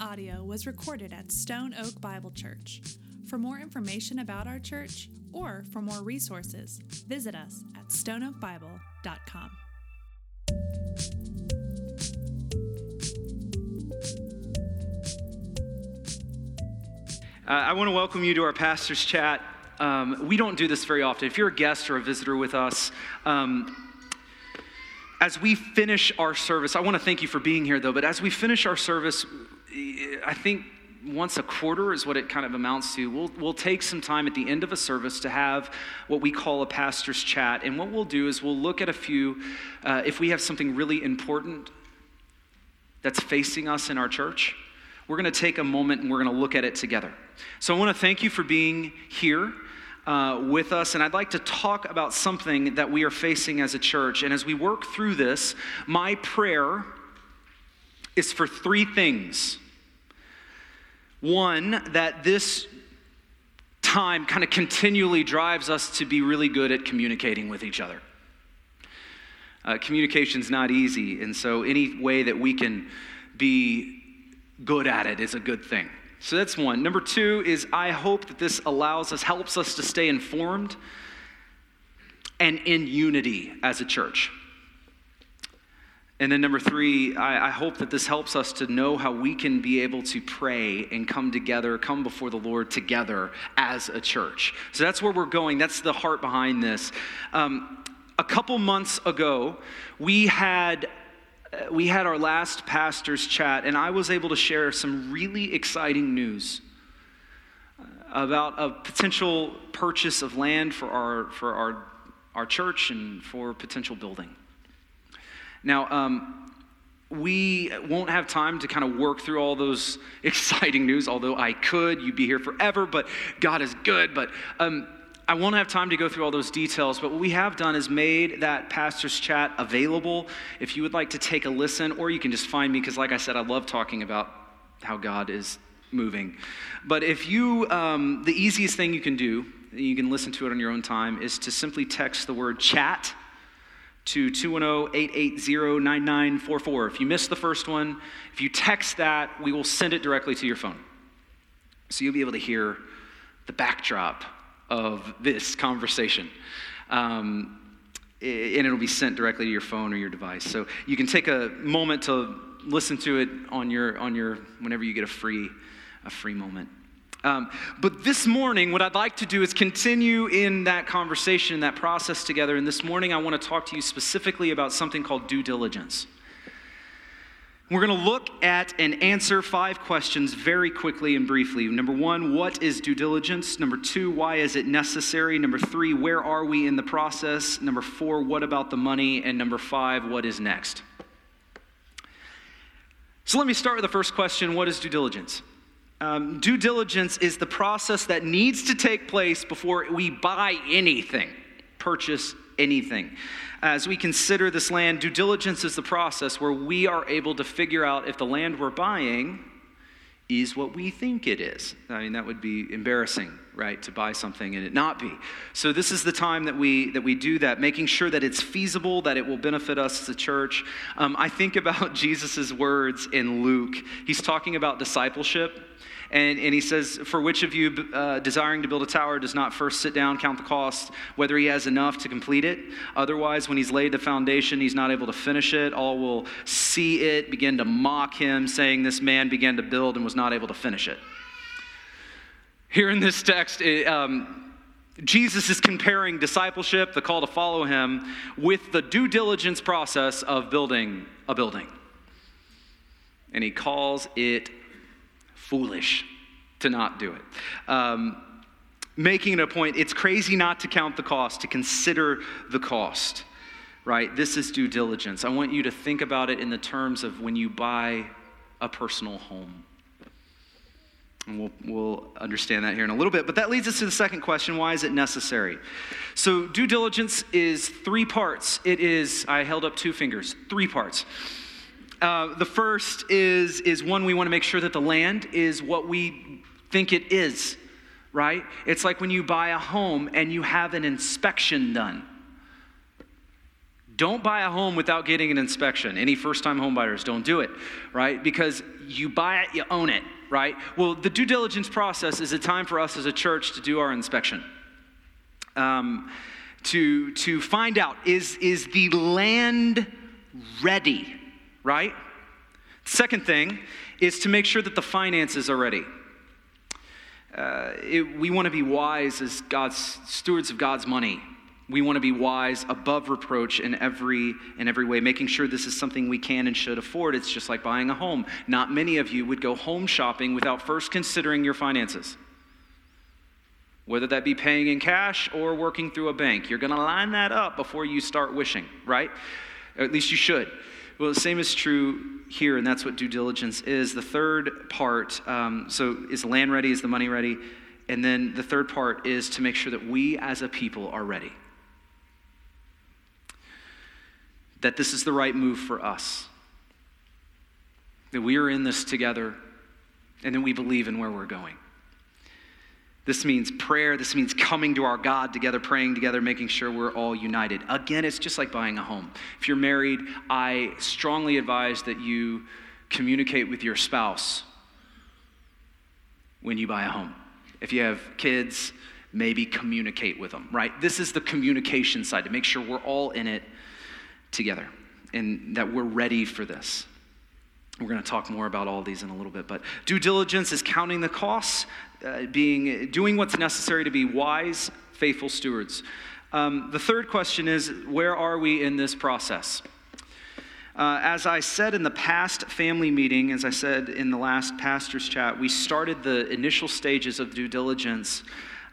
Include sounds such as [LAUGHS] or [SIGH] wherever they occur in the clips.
audio was recorded at Stone Oak Bible Church. For more information about our church or for more resources, visit us at stoneoakbible.com. Uh, I want to welcome you to our pastor's chat. Um, we don't do this very often. If you're a guest or a visitor with us, um, as we finish our service, I want to thank you for being here, though, but as we finish our service, I think once a quarter is what it kind of amounts to. We'll, we'll take some time at the end of a service to have what we call a pastor's chat. And what we'll do is we'll look at a few, uh, if we have something really important that's facing us in our church, we're going to take a moment and we're going to look at it together. So I want to thank you for being here uh, with us, and I'd like to talk about something that we are facing as a church. And as we work through this, my prayer is for three things. One, that this time kind of continually drives us to be really good at communicating with each other. Uh, communication's not easy, and so any way that we can be good at it is a good thing. So that's one. Number two is I hope that this allows us, helps us to stay informed and in unity as a church. And then number three, I, I, hope that this helps us to know how we can be able to pray and come together, come before the Lord together as a church. So that's where we're going. That's the heart behind this. Um, a couple months ago, we had we had our last pastor's chat, and I was able to share some really exciting news about a potential purchase of land for our, for our, our church and for potential building. Now, um, we won't have time to kind of work through all those [LAUGHS] exciting news, although I could. You'd be here forever, but God is good. But um, I won't have time to go through all those details, but what we have done is made that pastor's chat available. If you would like to take a listen, or you can just find me, because like I said, I love talking about how God is moving. But if you, um, the easiest thing you can do, you can listen to it on your own time, is to simply text the word chat to 210-880-9944. If you missed the first one, if you text that, we will send it directly to your phone. So you'll be able to hear the backdrop of this conversation. Um, and it'll be sent directly to your phone or your device. So you can take a moment to listen to it on your, on your whenever you get a free, a free moment. Um, but this morning, what I'd like to do is continue in that conversation, that process together. And this morning, I want to talk to you specifically about something called due diligence. We're going to look at and answer five questions very quickly and briefly. Number one, what is due diligence? Number two, why is it necessary? Number three, where are we in the process? Number four, what about the money? And number five, what is next? So let me start with the first question What is due diligence? Um, due diligence is the process that needs to take place before we buy anything, purchase anything. As we consider this land, due diligence is the process where we are able to figure out if the land we're buying is what we think it is. I mean, that would be embarrassing, right, to buy something and it not be. So this is the time that we that we do that, making sure that it's feasible, that it will benefit us as a church. Um, I think about [LAUGHS] Jesus' words in Luke. He's talking about discipleship and, and he says, For which of you uh, desiring to build a tower does not first sit down, count the cost, whether he has enough to complete it? Otherwise, when he's laid the foundation, he's not able to finish it. All will see it, begin to mock him, saying, This man began to build and was not able to finish it. Here in this text, it, um, Jesus is comparing discipleship, the call to follow him, with the due diligence process of building a building. And he calls it foolish to not do it. Um, making it a point, it's crazy not to count the cost, to consider the cost, right? This is due diligence. I want you to think about it in the terms of when you buy a personal home. And we'll, we'll understand that here in a little bit. But that leads us to the second question why is it necessary? So, due diligence is three parts. It is, I held up two fingers, three parts. Uh, the first is, is one we want to make sure that the land is what we think it is, right? It's like when you buy a home and you have an inspection done. Don't buy a home without getting an inspection. Any first time homebuyers, don't do it, right? Because you buy it, you own it, right? Well, the due diligence process is a time for us as a church to do our inspection. Um, to, to find out is, is the land ready, right? Second thing is to make sure that the finances are ready. Uh, it, we want to be wise as God's stewards of God's money. We want to be wise above reproach in every in every way, making sure this is something we can and should afford. It's just like buying a home. Not many of you would go home shopping without first considering your finances. Whether that be paying in cash or working through a bank, you're going to line that up before you start wishing, right? Or at least you should. Well, the same is true here, and that's what due diligence is. The third part, um, so is land ready? Is the money ready? And then the third part is to make sure that we as a people are ready. That this is the right move for us. That we are in this together, and that we believe in where we're going. This means prayer. This means coming to our God together, praying together, making sure we're all united. Again, it's just like buying a home. If you're married, I strongly advise that you communicate with your spouse when you buy a home. If you have kids, maybe communicate with them, right? This is the communication side to make sure we're all in it together and that we're ready for this. We're going to talk more about all these in a little bit, but due diligence is counting the costs, uh, being doing what's necessary to be wise, faithful stewards. Um, the third question is where are we in this process? Uh, as I said in the past family meeting, as I said in the last pastor's chat, we started the initial stages of due diligence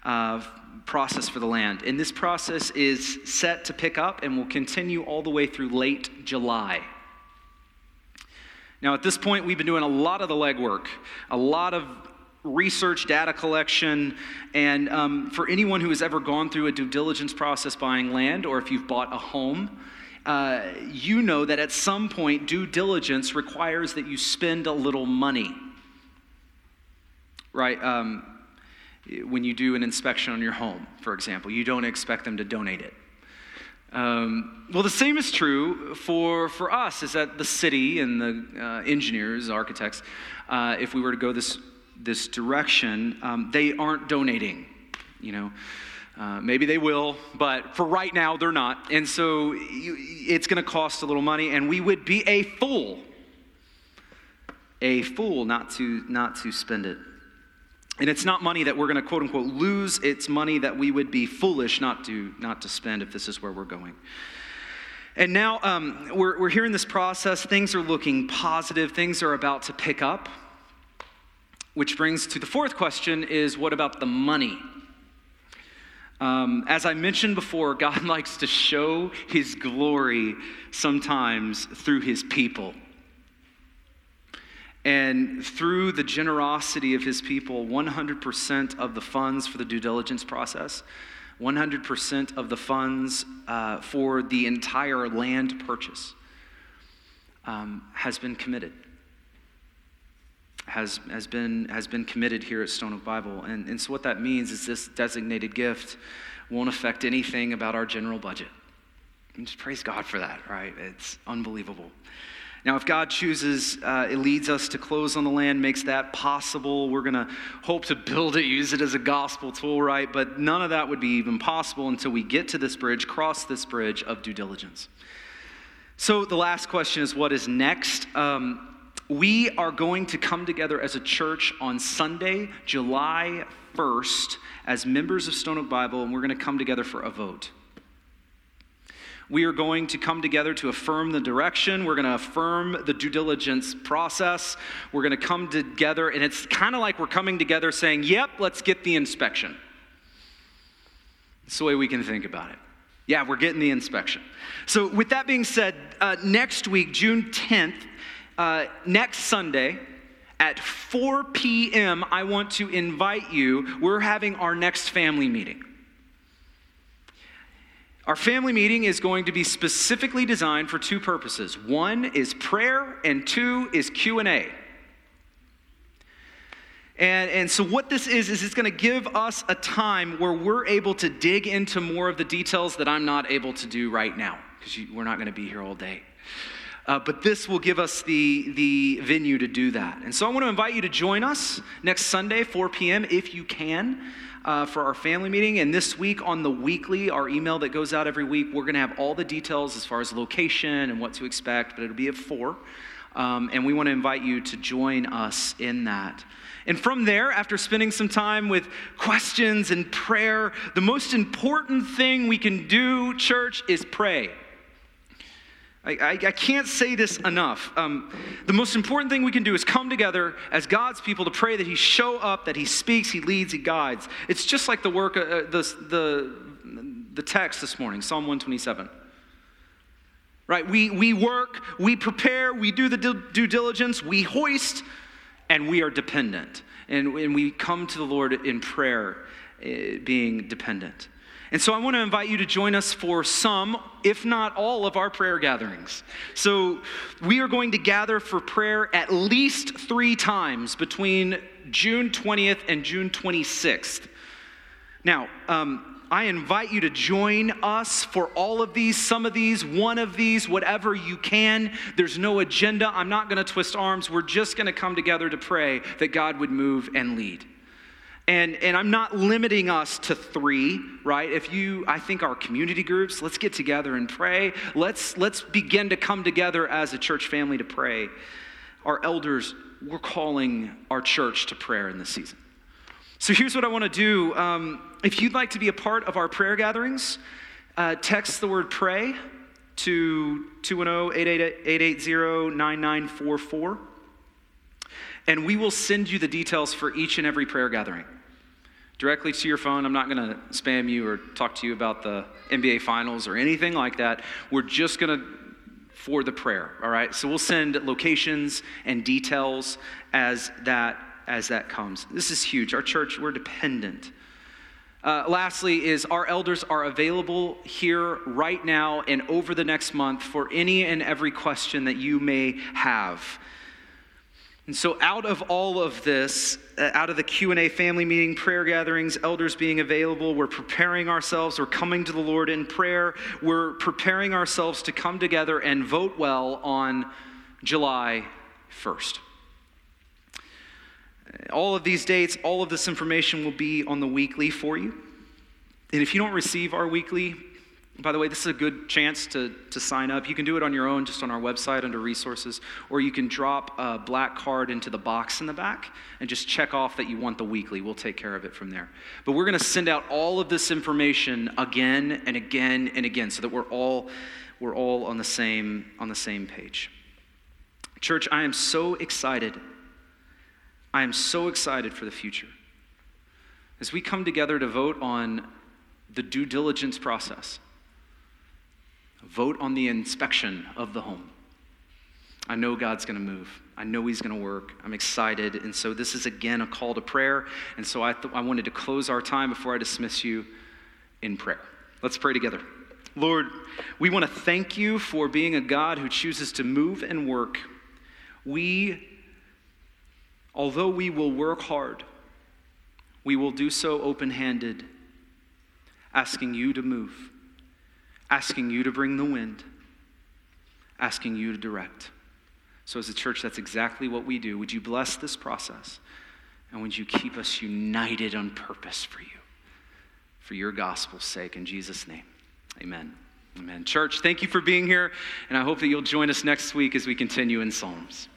uh, process for the land. And this process is set to pick up and will continue all the way through late July. Now, at this point, we've been doing a lot of the legwork, a lot of research, data collection, and um, for anyone who has ever gone through a due diligence process buying land, or if you've bought a home, uh, you know that at some point, due diligence requires that you spend a little money. Right? Um, when you do an inspection on your home, for example, you don't expect them to donate it. Um, well, the same is true for, for us, is that the city and the uh, engineers, architects, uh, if we were to go this, this direction, um, they aren't donating, you know. Uh, maybe they will, but for right now, they're not. And so you, it's going to cost a little money, and we would be a fool, a fool not to, not to spend it. And it's not money that we're going to quote unquote lose, it's money that we would be foolish not to, not to spend if this is where we're going. And now um, we're, we're here in this process. Things are looking positive, things are about to pick up. Which brings to the fourth question is what about the money? Um, as I mentioned before, God [LAUGHS] likes to show his glory sometimes through his people. And through the generosity of his people, 100% of the funds for the due diligence process, 100% of the funds uh, for the entire land purchase um, has been committed. Has, has, been, has been committed here at Stone Oak Bible. And, and so, what that means is this designated gift won't affect anything about our general budget. And just praise God for that, right? It's unbelievable. Now, if God chooses, uh, it leads us to close on the land, makes that possible. We're going to hope to build it, use it as a gospel tool, right? But none of that would be even possible until we get to this bridge, cross this bridge of due diligence. So, the last question is what is next? Um, we are going to come together as a church on Sunday, July 1st, as members of Stone Oak Bible, and we're going to come together for a vote. We are going to come together to affirm the direction. We're going to affirm the due diligence process. We're going to come together, and it's kind of like we're coming together saying, Yep, let's get the inspection. It's the way we can think about it. Yeah, we're getting the inspection. So, with that being said, uh, next week, June 10th, uh, next Sunday, at 4 p.m., I want to invite you. We're having our next family meeting. Our family meeting is going to be specifically designed for two purposes. One is prayer and two is Q&A. And, and so, what this is, is it's going to give us a time where we're able to dig into more of the details that I'm not able to do right now, because we're not going to be here all day. Uh, but this will give us the, the venue to do that. And so I want to invite you to join us next Sunday, 4 p.m., if you can, uh, for our family meeting. And this week on the weekly, our email that goes out every week, we're going to have all the details as far as location and what to expect, but it'll be at 4. Um, and we want to invite you to join us in that. And from there, after spending some time with questions and prayer, the most important thing we can do, church, is pray. I, I, can't say this enough. Um, the most important thing we can do is come together as God's people to pray that He show up, that He speaks, He leads, He guides. It's just like the work, uh, uh the, the, the text this morning, Psalm 127. Right? We, we work, we prepare, we do the due diligence, we hoist, and we are dependent. And, and we come to the Lord in prayer, uh, being dependent. And so I want to invite you to join us for some, if not all, of our prayer gatherings. So we are going to gather for prayer at least three times between June 20th and June 26th. Now, um, I invite you to join us for all of these, some of these, one of these, whatever you can. There's no agenda. I'm not going to twist arms. We're just going to come together to pray that God would move and lead. And, and I'm not limiting us to three, right? If you, I think our community groups, let's get together and pray. Let's, let's begin to come together as a church family to pray. Our elders, we're calling our church to prayer in this season. So here's what I want to do. Um, if you'd like to be a part of our prayer gatherings, uh, text the word pray to 210 880 9944 and we will send you the details for each and every prayer gathering directly to your phone. I'm not going to spam you or talk to you about the NBA finals or anything like that. We're just going to for the prayer, all right? So we'll send locations and details as that as that comes. This is huge. Our church, we're dependent. Uh, lastly, is our elders are available here right now and over the next month for any and every question that you may have. And so out of all of this, uh, out of the Q&A family meeting, prayer gatherings, elders being available, we're preparing ourselves, we're coming to the Lord in prayer, we're preparing ourselves to come together and vote well on July 1st. All of these dates, all of this information will be on the weekly for you. And if you don't receive our weekly, by the way, this is a good chance to, to sign up. You can do it on your own, just on our website under resources, or you can drop a black card into the box in the back and just check off that you want the weekly. We'll take care of it from there. But we're going to send out all of this information again and again and again so that we're all, we're all on, the same, on the same page. Church, I am so excited. I am so excited for the future. As we come together to vote on the due diligence process, vote on the inspection of the home. I know God's going to move. I know He's going to work. I'm excited. And so, this is again a call to prayer. And so, I, th- I wanted to close our time before I dismiss you in prayer. Let's pray together. Lord, we want to thank you for being a God who chooses to move and work. We, although we will work hard, we will do so open handed, asking you to move asking you to bring the wind, asking you to direct. So, as a church, that's exactly what we do. Would you bless this process? And would you keep us united on purpose for you, for your gospel's sake? In Jesus' name, amen. Amen. Church, thank you for being here, and I hope that you'll join us next week as we continue in Psalms.